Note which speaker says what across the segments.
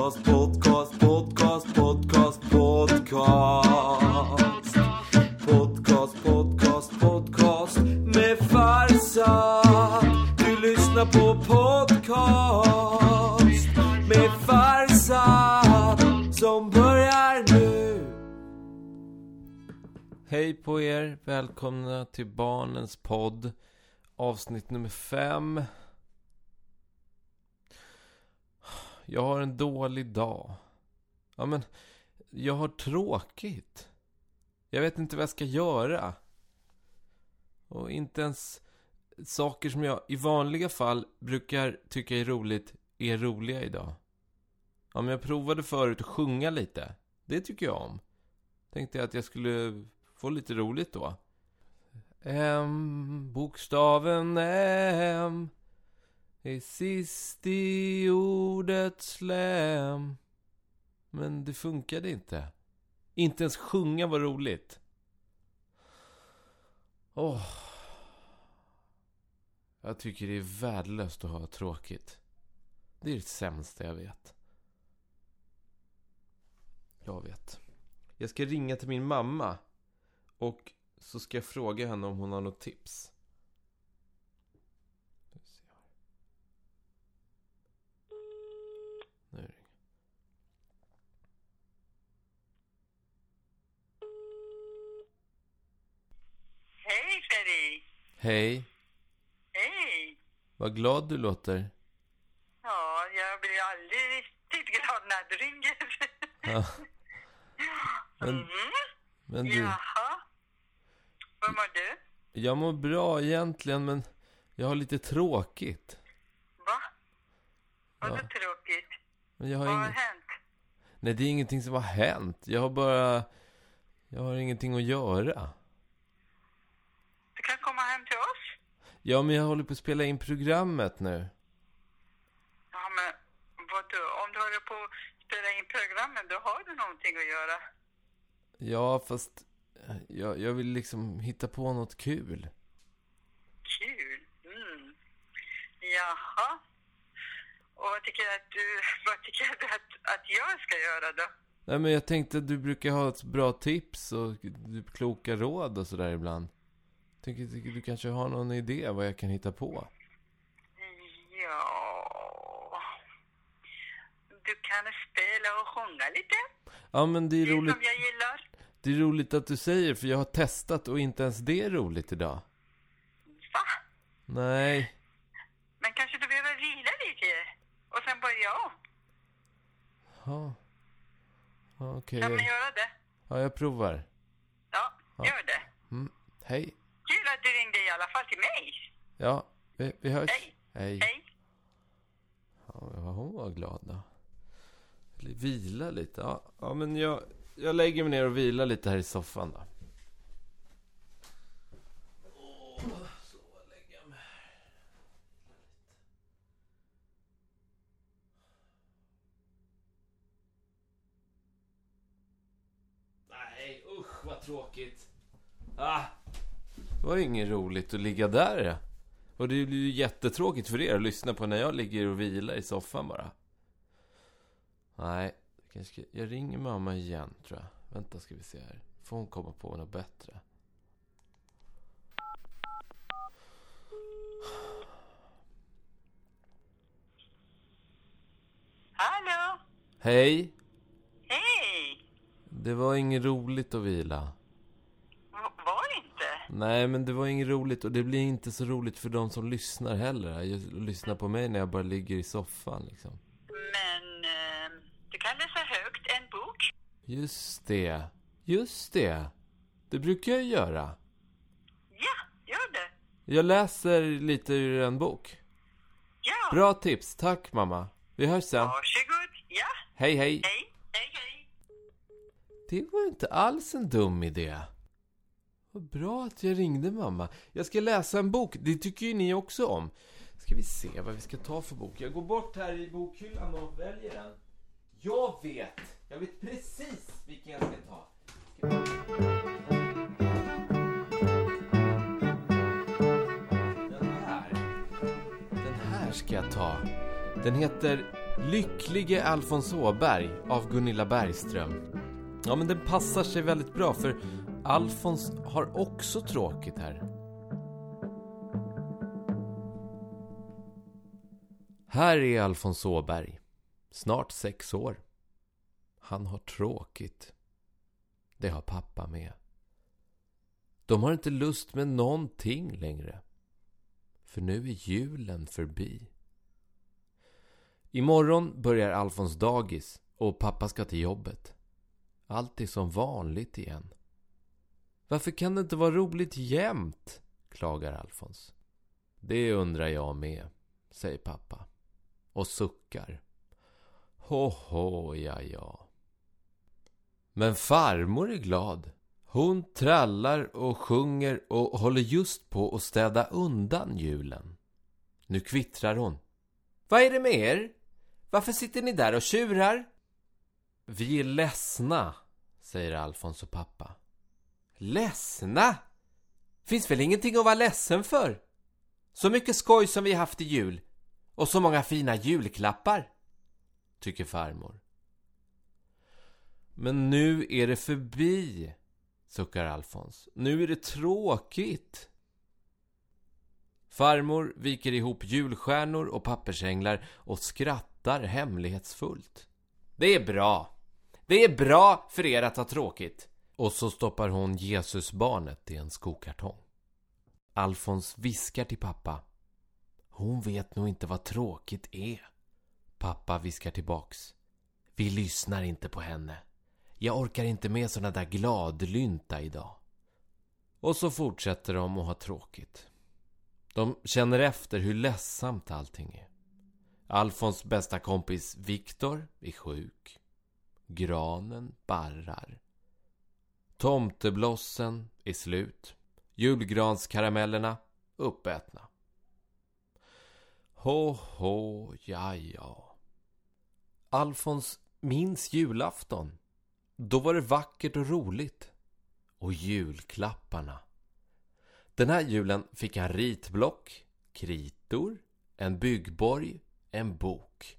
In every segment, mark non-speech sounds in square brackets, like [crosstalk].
Speaker 1: Podcast, podcast, podcast, podcast, podcast. Podcast, podcast, podcast med Farsa. Du lyssnar på podcast med Farsa som börjar nu.
Speaker 2: Hej på er, välkomna till Barnens podd Avsnitt nummer fem Jag har en dålig dag. Ja men, jag har tråkigt. Jag vet inte vad jag ska göra. Och inte ens saker som jag i vanliga fall brukar tycka är roligt är roliga idag. Ja men jag provade förut att sjunga lite. Det tycker jag om. Tänkte jag att jag skulle få lite roligt då. M, bokstaven M är sist i ordets slem. Men det funkade inte. Inte ens sjunga var roligt. Åh. Jag tycker det är värdelöst att ha tråkigt. Det är det sämsta jag vet. Jag vet. Jag ska ringa till min mamma. Och så ska jag fråga henne om hon har något tips. Nu ringer.
Speaker 3: Hej Freddy!
Speaker 2: Hej,
Speaker 3: Hej!
Speaker 2: vad glad du låter.
Speaker 3: Ja, jag blir aldrig riktigt glad när du ringer.
Speaker 2: Ja. [laughs] Men,
Speaker 3: Mm.
Speaker 2: men du,
Speaker 3: Jaha. Hur mår du?
Speaker 2: jag mår bra egentligen men jag har lite tråkigt.
Speaker 3: Va? Vadå
Speaker 2: Ja.
Speaker 3: tråkigt?
Speaker 2: Men jag har
Speaker 3: Vad har
Speaker 2: ingen...
Speaker 3: hänt?
Speaker 2: Nej, det är ingenting som har hänt. Jag har bara... Jag har ingenting att göra.
Speaker 3: Du kan komma?
Speaker 2: Ja, men jag håller på att spela in programmet nu.
Speaker 3: Ja, men vadå? Om du håller på att spela in programmen, då har du någonting att göra.
Speaker 2: Ja, fast jag, jag vill liksom hitta på något kul.
Speaker 3: Kul. Mm. Jaha. Och vad tycker du att du, [laughs] vad tycker du att, att jag ska göra då?
Speaker 2: Nej, men jag tänkte att du brukar ha ett bra tips och du kloka råd och sådär ibland. Tänker du kanske har någon idé vad jag kan hitta på?
Speaker 3: Ja... Du kan spela och sjunga lite.
Speaker 2: Ja, men det är
Speaker 3: Det är
Speaker 2: roligt.
Speaker 3: som jag gillar.
Speaker 2: Det är roligt att du säger, för jag har testat och inte ens det är roligt idag.
Speaker 3: Va?
Speaker 2: Nej.
Speaker 3: Men kanske du behöver vila lite och sen börja om.
Speaker 2: Ja. Okej.
Speaker 3: Kan man göra det?
Speaker 2: Ja, jag provar.
Speaker 3: Ja,
Speaker 2: Ja.
Speaker 3: gör det.
Speaker 2: Mm. Hej.
Speaker 3: Kul att du ringde i alla fall till mig.
Speaker 2: Ja, vi, vi hörs.
Speaker 3: Hej.
Speaker 2: Hej.
Speaker 3: Hej.
Speaker 2: Ja, hon var glad då. Vila lite. Ja, ja men jag, jag lägger mig ner och vilar lite här i soffan då. Nej, usch vad tråkigt. Ah, det var ju inget roligt att ligga där. Och det blir ju jättetråkigt för er att lyssna på när jag ligger och vilar i soffan bara. Nej, jag kanske ska, jag ringer mamma igen tror jag. Vänta ska vi se här. Får hon komma på något bättre?
Speaker 3: Hallå?
Speaker 2: Hej!
Speaker 3: Hej!
Speaker 2: Det var inget roligt att vila.
Speaker 3: V- var det inte?
Speaker 2: Nej, men det var inget roligt och det blir inte så roligt för de som lyssnar heller. Att lyssna på mig när jag bara ligger i soffan liksom.
Speaker 3: Men eh, du kan läsa högt en bok.
Speaker 2: Just det. Just det. Det brukar jag göra.
Speaker 3: Ja, gör det.
Speaker 2: Jag läser lite ur en bok.
Speaker 3: Ja.
Speaker 2: Bra tips. Tack mamma. Vi hörs sen.
Speaker 3: Varsågod. Ja.
Speaker 2: Hej hej.
Speaker 3: Hej. Hej, hej.
Speaker 2: Det var inte alls en dum idé. Vad bra att jag ringde mamma. Jag ska läsa en bok. Det tycker ju ni också om. Ska vi se vad vi ska ta för bok. Jag går bort här i bokhyllan och väljer en. Jag vet. Jag vet precis vilken jag ska ta. Den här. Den här ska jag ta. Den heter Lycklige Alfons Åberg av Gunilla Bergström. Ja, men den passar sig väldigt bra för Alfons har också tråkigt här. Här är Alfons Åberg. Snart sex år. Han har tråkigt. Det har pappa med. De har inte lust med någonting längre. För nu är julen förbi. Imorgon börjar Alfons dagis och pappa ska till jobbet. Allt är som vanligt igen. Varför kan det inte vara roligt jämt? klagar Alfons. Det undrar jag med, säger pappa. Och suckar. Hoho, ja, ja. Men farmor är glad. Hon trallar och sjunger och håller just på att städa undan julen. Nu kvittrar hon. Vad är det med er? Varför sitter ni där och tjurar? Vi är ledsna, säger Alfons och pappa. Ledsna? Finns väl ingenting att vara ledsen för? Så mycket skoj som vi haft i jul. Och så många fina julklappar. Tycker farmor. Men nu är det förbi, suckar Alfons. Nu är det tråkigt. Farmor viker ihop julstjärnor och pappersänglar och skrattar hemlighetsfullt. Det är bra. Det är bra för er att ha tråkigt. Och så stoppar hon Jesusbarnet i en skokartong. Alfons viskar till pappa. Hon vet nog inte vad tråkigt är. Pappa viskar tillbaks. Vi lyssnar inte på henne. Jag orkar inte med såna där gladlynta idag. Och så fortsätter de att ha tråkigt. De känner efter hur ledsamt allting är. Alfons bästa kompis Viktor är sjuk. Granen barrar. Tomteblossen är slut. Julgranskaramellerna uppätna. Ho, ho, ja, ja. Alfons minns julafton. Då var det vackert och roligt. Och julklapparna. Den här julen fick han ritblock, kritor, en byggborg, en bok.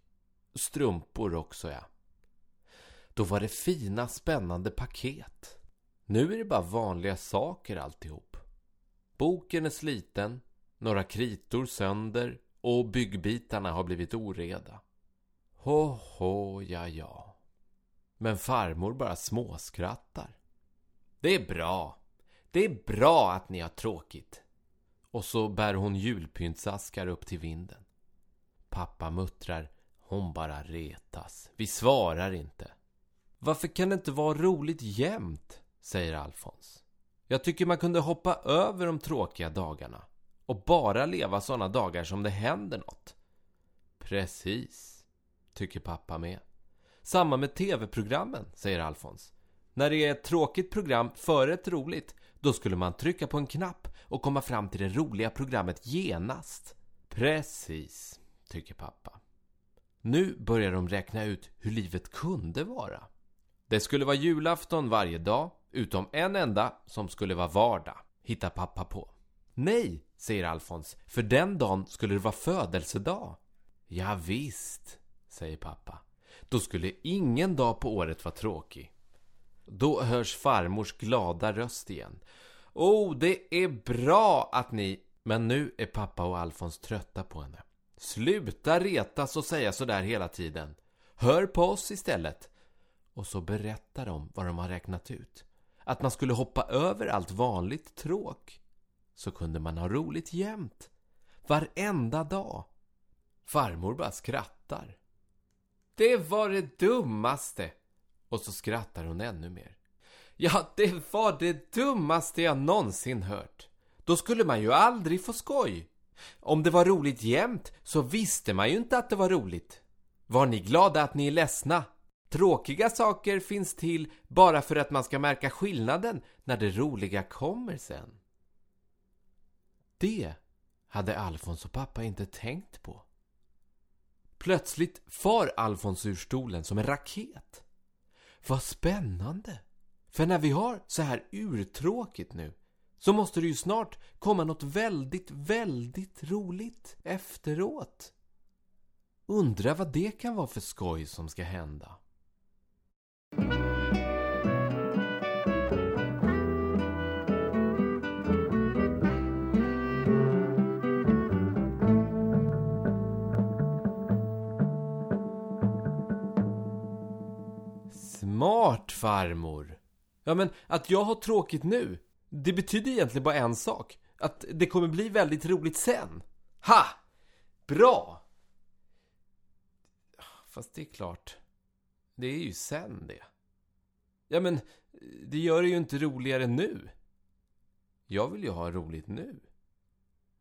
Speaker 2: Strumpor också, ja. Då var det fina, spännande paket. Nu är det bara vanliga saker alltihop. Boken är sliten, några kritor sönder och byggbitarna har blivit oreda. Ho, ho, ja, ja. Men farmor bara småskrattar. Det är bra. Det är bra att ni har tråkigt. Och så bär hon julpyntsaskar upp till vinden. Pappa muttrar. Hon bara retas. Vi svarar inte. Varför kan det inte vara roligt jämt? Säger Alfons. Jag tycker man kunde hoppa över de tråkiga dagarna. Och bara leva sådana dagar som det händer något. Precis, tycker pappa med. Samma med tv-programmen, säger Alfons. När det är ett tråkigt program före ett roligt, då skulle man trycka på en knapp och komma fram till det roliga programmet genast. Precis, tycker pappa. Nu börjar de räkna ut hur livet kunde vara. Det skulle vara julafton varje dag, utom en enda som skulle vara vardag, hittar pappa på. Nej, säger Alfons, för den dagen skulle det vara födelsedag. Ja, visst, säger pappa. Då skulle ingen dag på året vara tråkig. Då hörs farmors glada röst igen. Oh, det är bra att ni... Men nu är pappa och Alfons trötta på henne. Sluta retas och säga sådär hela tiden. Hör på oss istället. Och så berättar de vad de har räknat ut. Att man skulle hoppa över allt vanligt tråk. Så kunde man ha roligt jämt. Varenda dag. Farmor bara skrattar. Det var det dummaste. Och så skrattar hon ännu mer. Ja, det var det dummaste jag någonsin hört. Då skulle man ju aldrig få skoj. Om det var roligt jämt så visste man ju inte att det var roligt. Var ni glada att ni är ledsna? Tråkiga saker finns till bara för att man ska märka skillnaden när det roliga kommer sen. Det hade Alfons och pappa inte tänkt på. Plötsligt far Alfons ur stolen som en raket. Vad spännande! För när vi har så här urtråkigt nu så måste det ju snart komma något väldigt, väldigt roligt efteråt. Undrar vad det kan vara för skoj som ska hända. Smart farmor! Ja men att jag har tråkigt nu, det betyder egentligen bara en sak. Att det kommer bli väldigt roligt sen. Ha! Bra! Fast det är klart, det är ju sen det. Ja men, det gör det ju inte roligare nu. Jag vill ju ha roligt nu.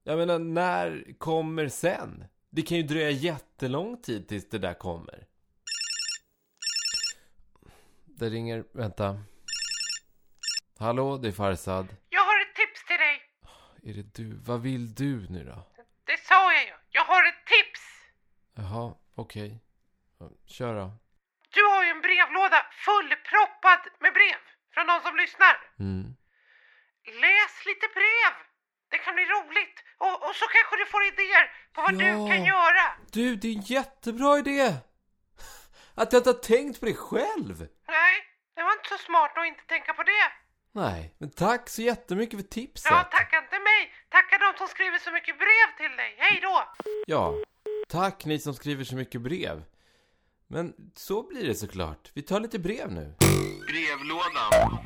Speaker 2: Jag menar, när kommer sen? Det kan ju dröja jättelång tid tills det där kommer. Det ringer, vänta. Hallå, det är Farsad.
Speaker 4: Jag har ett tips till dig.
Speaker 2: Är det du? Vad vill du nu då?
Speaker 4: Det sa jag ju. Jag har ett tips.
Speaker 2: Jaha, okej. Ja, Kör då.
Speaker 4: Du har ju en brevlåda fullproppad med brev från de som lyssnar.
Speaker 2: Mm.
Speaker 4: Läs lite brev. Det kan bli roligt. Och, och så kanske du får idéer på vad
Speaker 2: Ja.
Speaker 4: du kan göra.
Speaker 2: Du, det är en jättebra idé! Att jag inte har tänkt på det själv!
Speaker 4: Nej, det var inte så smart att inte tänka på det.
Speaker 2: Nej, men tack så jättemycket för tipset.
Speaker 4: Ja, tacka inte mig. Tacka de som skriver så mycket brev till dig. Hej då!
Speaker 2: Ja, tack ni som skriver så mycket brev. Men så blir det såklart. Vi tar lite brev nu.
Speaker 1: Brevlådan.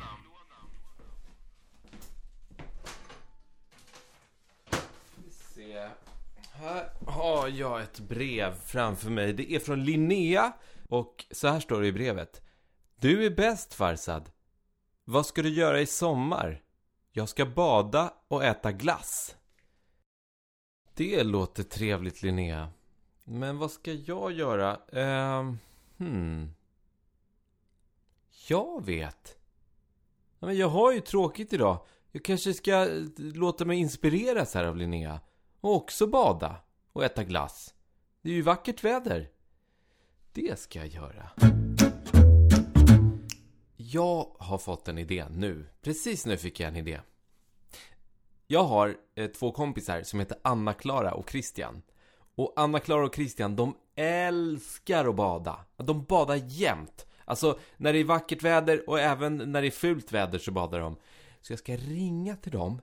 Speaker 2: se. Här har jag ett brev framför mig. Det är från Linnea och så här står det i brevet. Du är bäst Farsad. Vad ska du göra i sommar? Jag ska bada och äta glass. Det låter trevligt Linnea. Men vad ska jag göra? Ehm, hmm. Jag vet. Ja, men jag har ju tråkigt idag. Jag kanske ska eh, låta mig inspireras här av Linnea. Och också bada och äta glass. Det är ju vackert väder. Det ska jag göra. Jag har fått en idé nu. Precis nu fick jag en idé. Jag har eh, två kompisar som heter Anna-Klara och Christian. Och Anna-Klara och Christian, de älskar att bada. De badar jämt. Alltså, när det är vackert väder och även när det är fult väder så badar de. Så jag ska ringa till dem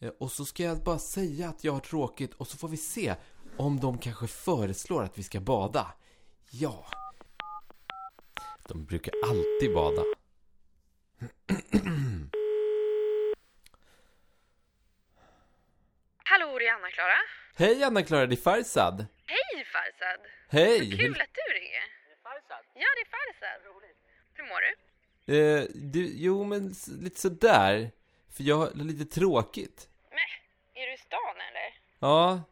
Speaker 2: eh, och så ska jag bara säga att jag har tråkigt och så får vi se om de kanske föreslår att vi ska bada. Ja. De brukar alltid bada.
Speaker 5: Hallå, det är Anna-Klara.
Speaker 2: Hej Anna-Klara, det är Farsad.
Speaker 5: Hej Farsad!
Speaker 2: Hej!
Speaker 5: Kul att du ringer. Ja, det är Farsad. Hur mår du?
Speaker 2: Eh, du, jo men lite sådär. För jag har lite tråkigt.
Speaker 5: Nej, är du i stan eller?
Speaker 2: Ja,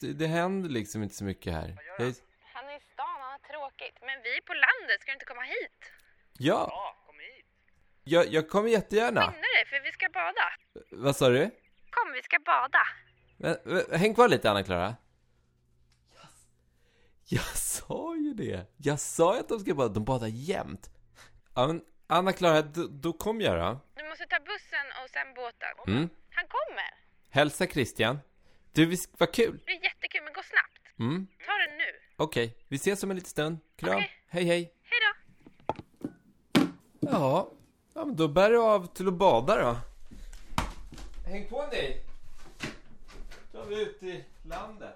Speaker 2: det, det händer liksom inte så mycket här. Jag,
Speaker 5: Han är i stan, han har tråkigt. Men vi är på landet, ska du inte komma hit?
Speaker 2: ja! Jag, jag kommer jättegärna.
Speaker 5: Skynda dig, för vi ska bada.
Speaker 2: Vad sa du?
Speaker 5: Kom, vi ska bada.
Speaker 2: Men, men, häng kvar lite Anna-Klara. Jag sa ju det. Jag sa ju att de ska bada. De badar jämt. Ja, men Anna-Klara, då, då kom jag då.
Speaker 5: Du måste ta bussen och sen båten.
Speaker 2: Mm.
Speaker 5: Han kommer.
Speaker 2: Hälsa Christian. Du, visst vad kul.
Speaker 5: Det är jättekul, men gå snabbt.
Speaker 2: Mm.
Speaker 5: Ta det nu.
Speaker 2: Okej, vi ses om en liten stund. Kram.
Speaker 5: Okej.
Speaker 2: Hej, hej.
Speaker 5: Hej då.
Speaker 2: Ja, ja men då bär du av till att bada då. Häng på dig. Vi ute i landet.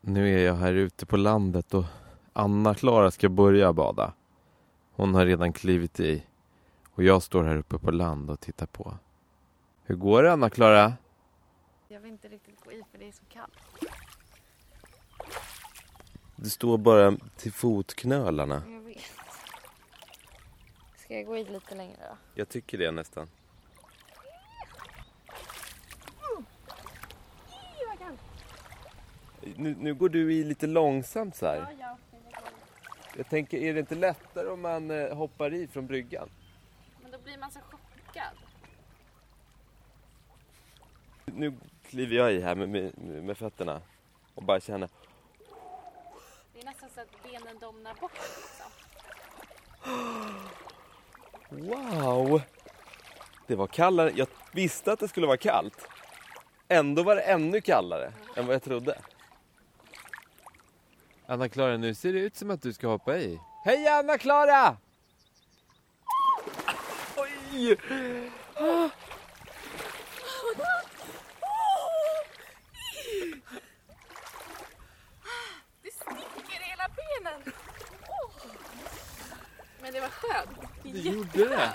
Speaker 2: Nu är jag här ute på landet och Anna-Klara ska börja bada. Hon har redan klivit i. Och jag står här uppe på land och tittar på. Hur går det Anna-Klara?
Speaker 6: Jag vill inte riktigt gå i för det är så kallt.
Speaker 2: Du står bara till fotknölarna.
Speaker 6: Jag vet. Ska jag gå i lite längre då?
Speaker 2: Jag tycker det nästan. Nu, nu går du i lite långsamt så här.
Speaker 6: ja.
Speaker 2: Jag tänker, är det inte lättare om man eh, hoppar i från bryggan?
Speaker 6: Men då blir man så chockad.
Speaker 2: Nu kliver jag i här med, med, med fötterna och bara känner.
Speaker 6: Är nästan så att benen domnar bort liksom.
Speaker 2: Wow! Det var kallare. Jag visste att det skulle vara kallt. Ändå var det ännu kallare än vad jag trodde. Anna-Klara, nu ser det ut som att du ska hoppa i. Hej Anna-Klara! Oj!
Speaker 6: Det sticker i hela benen. Åh. Men det var skönt. Det, är
Speaker 2: Det gjorde det.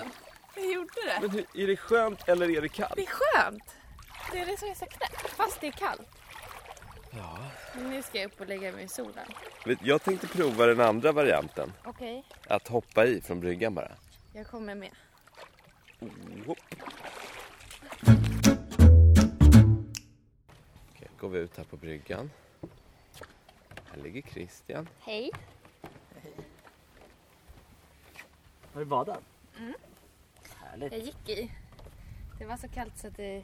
Speaker 6: Det gjorde det.
Speaker 2: Men hur, är det skönt eller är det kallt?
Speaker 6: Det är skönt. Det är det som är så knäppt. Fast det är kallt.
Speaker 2: Ja.
Speaker 6: Men nu ska jag upp och lägga mig i solen.
Speaker 2: Jag tänkte prova den andra varianten.
Speaker 6: Okej,
Speaker 2: Att hoppa i från bryggan bara.
Speaker 6: jag kommer med.
Speaker 2: Hopp. Okej, går vi ut här på bryggan. Här ligger Christian.
Speaker 6: Hej.
Speaker 7: Har du badat? Härligt.
Speaker 6: Jag gick i. Det var så kallt så att det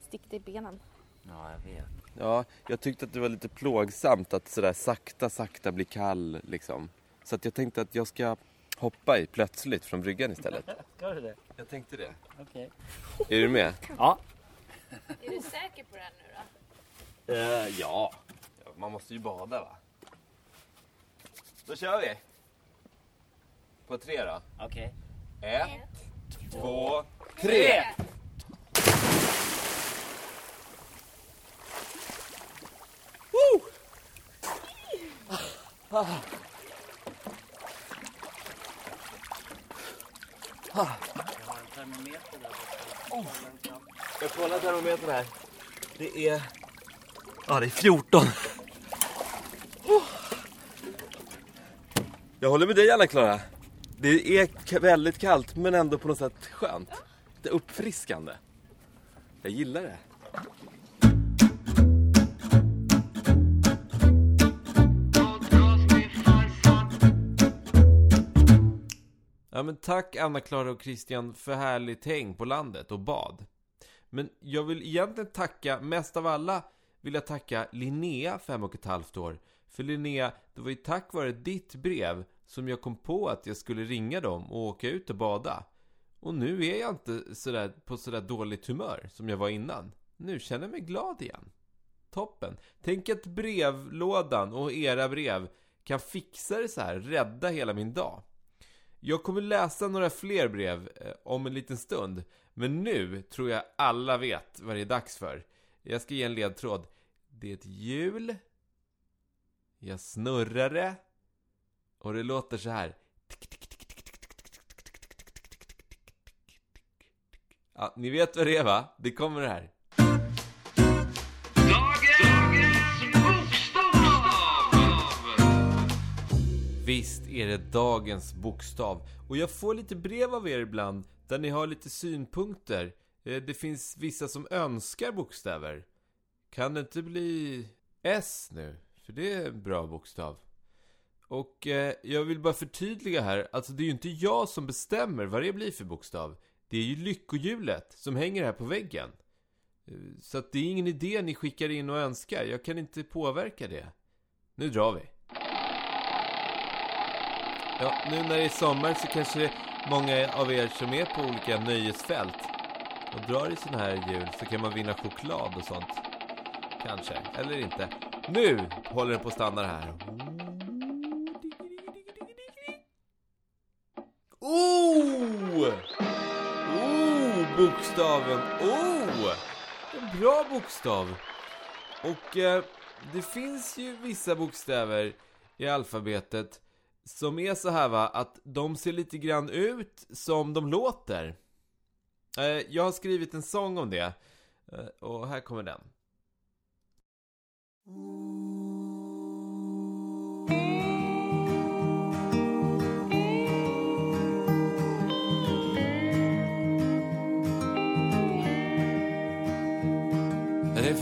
Speaker 6: stickte i benen.
Speaker 7: Ja, jag vet.
Speaker 2: Ja, jag tyckte att det var lite plågsamt att sådär sakta, sakta bli kall liksom. Så att jag tänkte att jag ska hoppa i plötsligt från bryggan istället. [laughs]
Speaker 7: Ska du det?
Speaker 2: Jag tänkte det.
Speaker 7: Okej.
Speaker 2: Är du med?
Speaker 7: Ja.
Speaker 6: Är du säker på det här nu då?
Speaker 2: Uh, ja. Ja, Man måste ju bada va? Då kör vi. På tre då.
Speaker 7: Okej.
Speaker 2: Ett, två, tre! Woo!
Speaker 7: Jag Ah. Oh.
Speaker 2: Jag kollar termometern här. Det är... Ja, det är 14. Oh. Jag håller med dig Anna-Klara. Det är väldigt kallt men ändå på något sätt skönt. Det är uppfriskande. Jag gillar det. Ja men tack Anna-Klara och Christian för härligt häng på landet och bad. Men jag vill egentligen tacka, mest av alla vill jag tacka Linnea, fem och ett halvt år. För Linnea, det var ju tack vare ditt brev som jag kom på att jag skulle ringa dem och åka ut och bada. Och nu är jag inte sådär, på sådär dåligt humör som jag var innan. Nu känner jag mig glad igen. Toppen. Tänk att brevlådan och era brev kan fixa det så här, rädda hela min dag. Jag kommer läsa några fler brev eh, om en liten stund. Men nu tror jag alla vet vad det är dags för. Jag ska ge en ledtråd. Det är ett hjul. Jag snurrar det. Och det låter så här. Ja, ni vet vad det är va? Det kommer det här. Visst är det dagens bokstav. Och jag får lite brev av er ibland där ni har lite synpunkter. Eh, Det finns vissa som önskar bokstäver. Kan det inte bli S nu? För det är en bra bokstav. Och eh, jag vill bara förtydliga här, alltså det är ju inte jag som bestämmer vad det blir för bokstav. Det är ju lyckohjulet som hänger här på väggen. Eh, så att det är ingen idé ni skickar in och önskar. Jag kan inte påverka det. Nu drar vi. Ja, nu när det är sommar så kanske det är många av er som är på olika nöjesfält och drar i sådana här hjul så kan man vinna choklad och sånt. Kanske, eller inte. Nu håller den på att stanna här. Bokstaven. Oh! En bra bokstav. Och eh, det finns ju vissa bokstäver i alfabetet som är så här va, att de ser lite grann ut som de låter. Eh, jag har skrivit en sång om det. Eh, och här kommer den. Mm.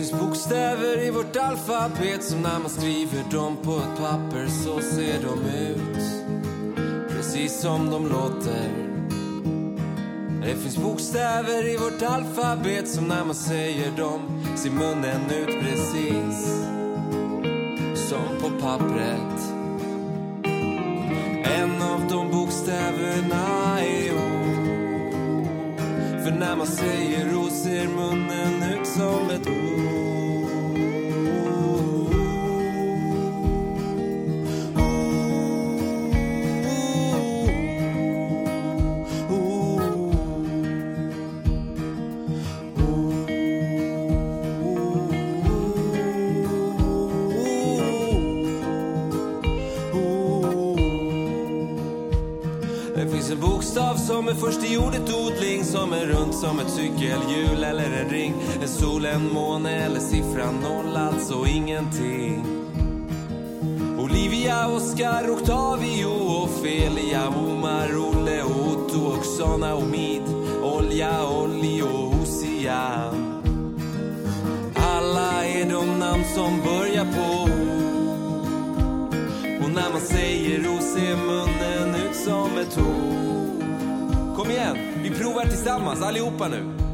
Speaker 2: Finns bokstäver i vårt alfabet som när man skriver dem på ett papper så ser de ut precis som de låter. Det finns bokstäver i vårt alfabet som när man säger dem ser munnen ut precis som på pappret. En av de bokstäverna är O. För när man säger O ser munnen ut som ett O som är först i ordet odling Som är runt som ett cykelhjul eller en ring. En sol, en måne eller siffran noll, alltså ingenting. Olivia, Oscar, Octavio, Ofelia, Omar, Olle, Otto, Oksana, Omid Olja, Olli och Ocean Alla är de namn som börjar på O. Och när man säger O ser munnen ut som ett O. Kom igen, vi provar tillsammans allihopa nu.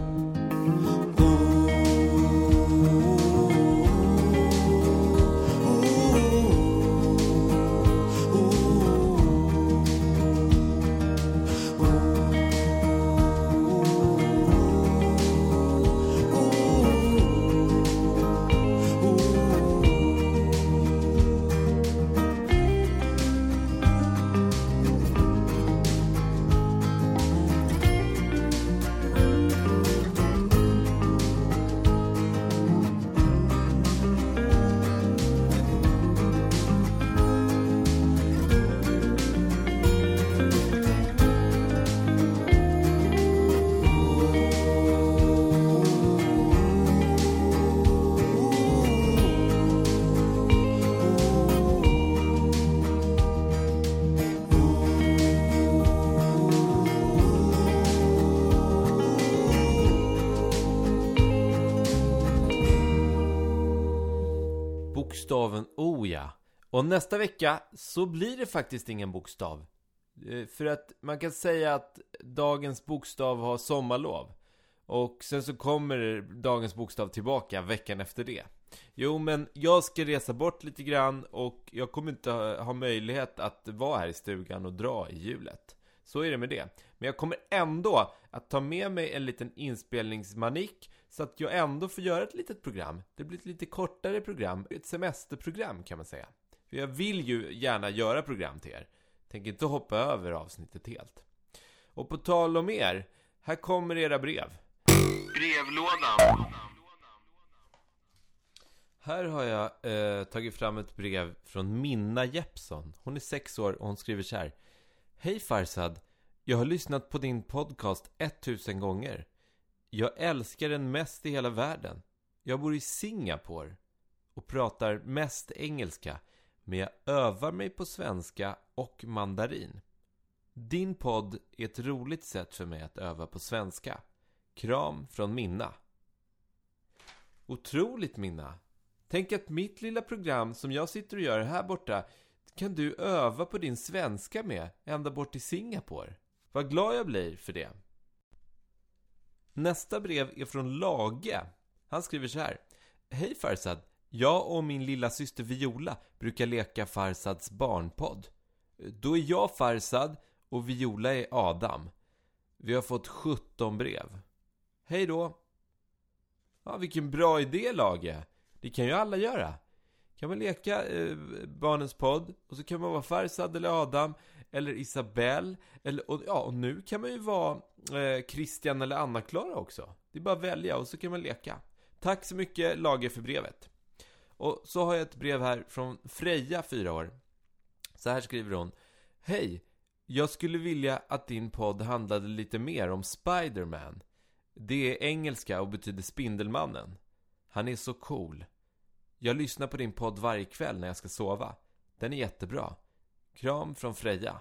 Speaker 2: Bokstaven O ja. Och nästa vecka så blir det faktiskt ingen bokstav. Eh, för att man kan säga att dagens bokstav har sommarlov. Och sen så kommer dagens bokstav tillbaka veckan efter det. Jo, men jag ska resa bort lite grann och jag kommer inte ha möjlighet att vara här i stugan och dra i hjulet. Så är det med det. Men jag kommer ändå att ta med mig en liten inspelningsmanik så att jag ändå får göra ett litet program. Det blir ett lite kortare program, ett semesterprogram kan man säga. För jag vill ju gärna göra program till er. Tänker inte hoppa över avsnittet helt. Och på tal om er, här kommer era brev.
Speaker 1: Brevlådan.
Speaker 2: Här har jag eh, tagit fram ett brev från Minna Jeppsson. Hon är sex år och hon skriver så här. Hej Farsad! Jag har lyssnat på din podcast 1000 gånger. Jag älskar den mest i hela världen. Jag bor i Singapore och pratar mest engelska. Men jag övar mig på svenska och mandarin. Din podd är ett roligt sätt för mig att öva på svenska. Kram från Minna. Otroligt Minna! Tänk att mitt lilla program som jag sitter och gör här borta kan du öva på din svenska med ända bort till Singapore. Vad glad jag blir för det. Nästa brev är från Lage. Han skriver så här. Hej Farsad! Jag och min lilla syster Viola brukar leka Farsads barnpodd. Då är jag Farsad och Viola är Adam. Vi har fått 17 brev. Hej då! Ja, vilken bra idé Lage! Det kan ju alla göra. Kan man leka eh, Barnens podd och så kan man vara Farsad eller Adam eller Isabelle eller, och, ja, och nu kan man ju vara eh, Christian eller Anna-Klara också. Det är bara att välja och så kan man leka. Tack så mycket Lager för brevet. Och så har jag ett brev här från Freja, fyra år. Så här skriver hon. Hej! Jag skulle vilja att din podd handlade lite mer om Spiderman. Det är engelska och betyder Spindelmannen. Han är så cool. Jag lyssnar på din podd varje kväll när jag ska sova. Den är jättebra. Kram från Freja.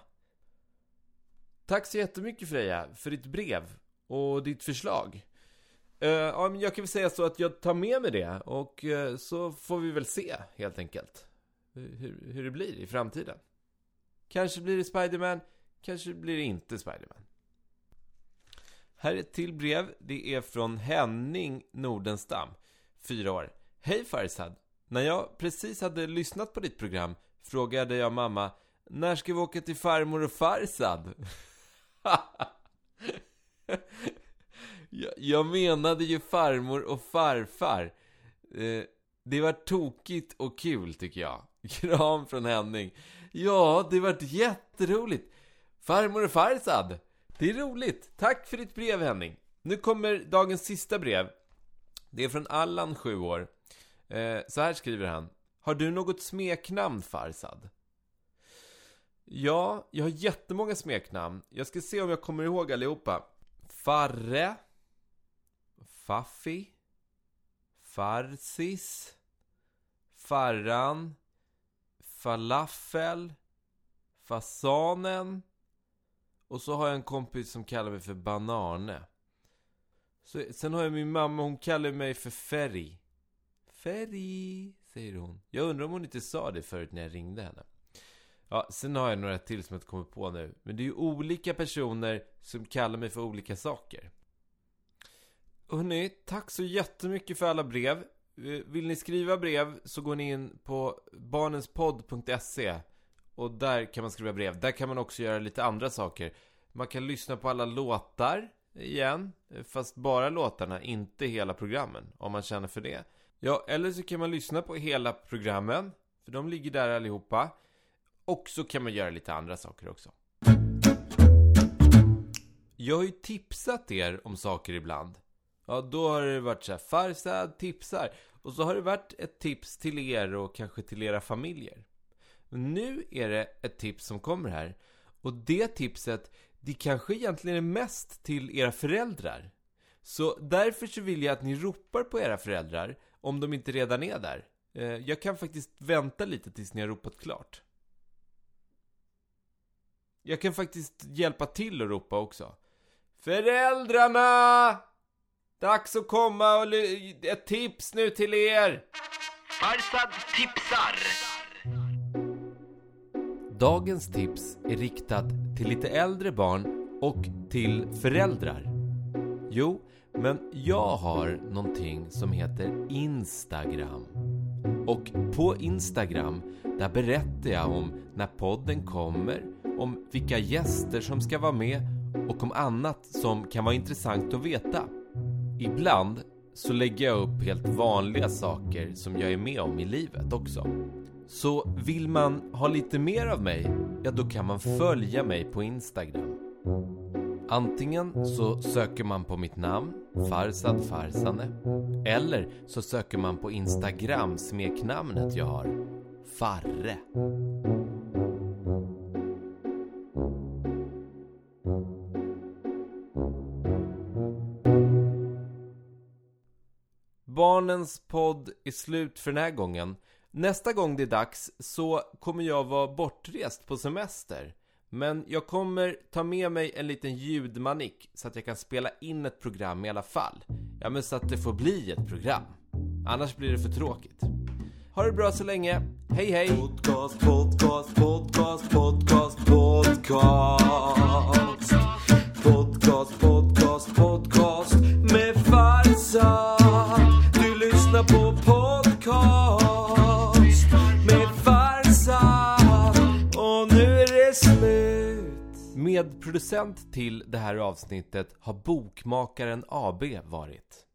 Speaker 2: Tack så jättemycket Freja för ditt brev och ditt förslag. Eh, ja, men jag kan väl säga så att jag tar med mig det och eh, så får vi väl se helt enkelt eh, hur, hur det blir i framtiden. Kanske blir det Spiderman, kanske blir det inte Spiderman. Här är ett till brev. Det är från Henning Nordenstam, fyra år. Hej Farsad! När jag precis hade lyssnat på ditt program frågade jag mamma när ska vi åka till farmor och Farsad? [laughs] Jag, jag menade ju farmor och farfar. Eh, det var tokigt och kul tycker jag. [laughs] Kram från Henning. Ja, det vart jätteroligt. Farmor och farsad. Det är roligt. Tack för ditt brev Henning. Nu kommer dagens sista brev. Det är från Allan, 7 år. Eh, så här skriver han. Har du något smeknamn Farsad? Ja, jag har jättemånga smeknamn. Jag ska se om jag kommer ihåg allihopa. Farre. Faffi. Farsis. Farran. Falafel. Fasanen. Och så har jag en kompis som kallar mig för Banane. Så, sen har jag min mamma, hon kallar mig för Ferry. Ferry, säger hon. Jag undrar om hon inte sa det förut när jag ringde henne. Ja, sen har jag några till som jag inte kommer på nu. Men det är ju olika personer som kallar mig för olika saker. Hörrni, tack så jättemycket för alla brev. Eh, vill ni skriva brev så går ni in på barnenspodd.se och där kan man skriva brev. Där kan man också göra lite andra saker. Man kan lyssna på alla låtar igen, fast bara låtarna, inte hela programmen, om man känner för det. Ja, eller så kan man lyssna på hela programmen, för de ligger där allihopa. Och så kan man göra lite andra saker också. Jag har ju tipsat er om saker ibland. Ja, då har det varit så här, Farsad tipsar. Och så har det varit ett tips till er och kanske till era familjer. Nu är det ett tips som kommer här. Och det tipset, det kanske egentligen är mest till era föräldrar. Så därför så vill jag att ni ropar på era föräldrar om de inte redan är där. Eh, jag kan faktiskt vänta lite tills ni har ropat klart. Jag kan faktiskt hjälpa till att ropa också. Föräldrarna! Dags att komma och ett tips nu till er!
Speaker 1: Farsad tipsar.
Speaker 2: Dagens tips är riktat till lite äldre barn och till föräldrar. Jo, men jag har någonting som heter Instagram. Och på Instagram, där berättar jag om när podden kommer, om vilka gäster som ska vara med och om annat som kan vara intressant att veta. Ibland så lägger jag upp helt vanliga saker som jag är med om i livet också. Så vill man ha lite mer av mig, ja då kan man följa mig på Instagram. Antingen så söker man på mitt namn, Farsad Farsane, eller så söker man på Instagram smeknamnet jag har, Farre. Barnens podd är slut för den här gången. Nästa gång det är dags så kommer jag vara bortrest på semester. Men jag kommer ta med mig en liten ljudmanik så att jag kan spela in ett program i alla fall. Ja, men så att det får bli ett program. Annars blir det för tråkigt. Ha det bra så länge. Hej hej!
Speaker 8: Podcast, podcast, podcast, podcast, podcast. Podcast,
Speaker 2: Medproducent till det här avsnittet har Bokmakaren AB varit.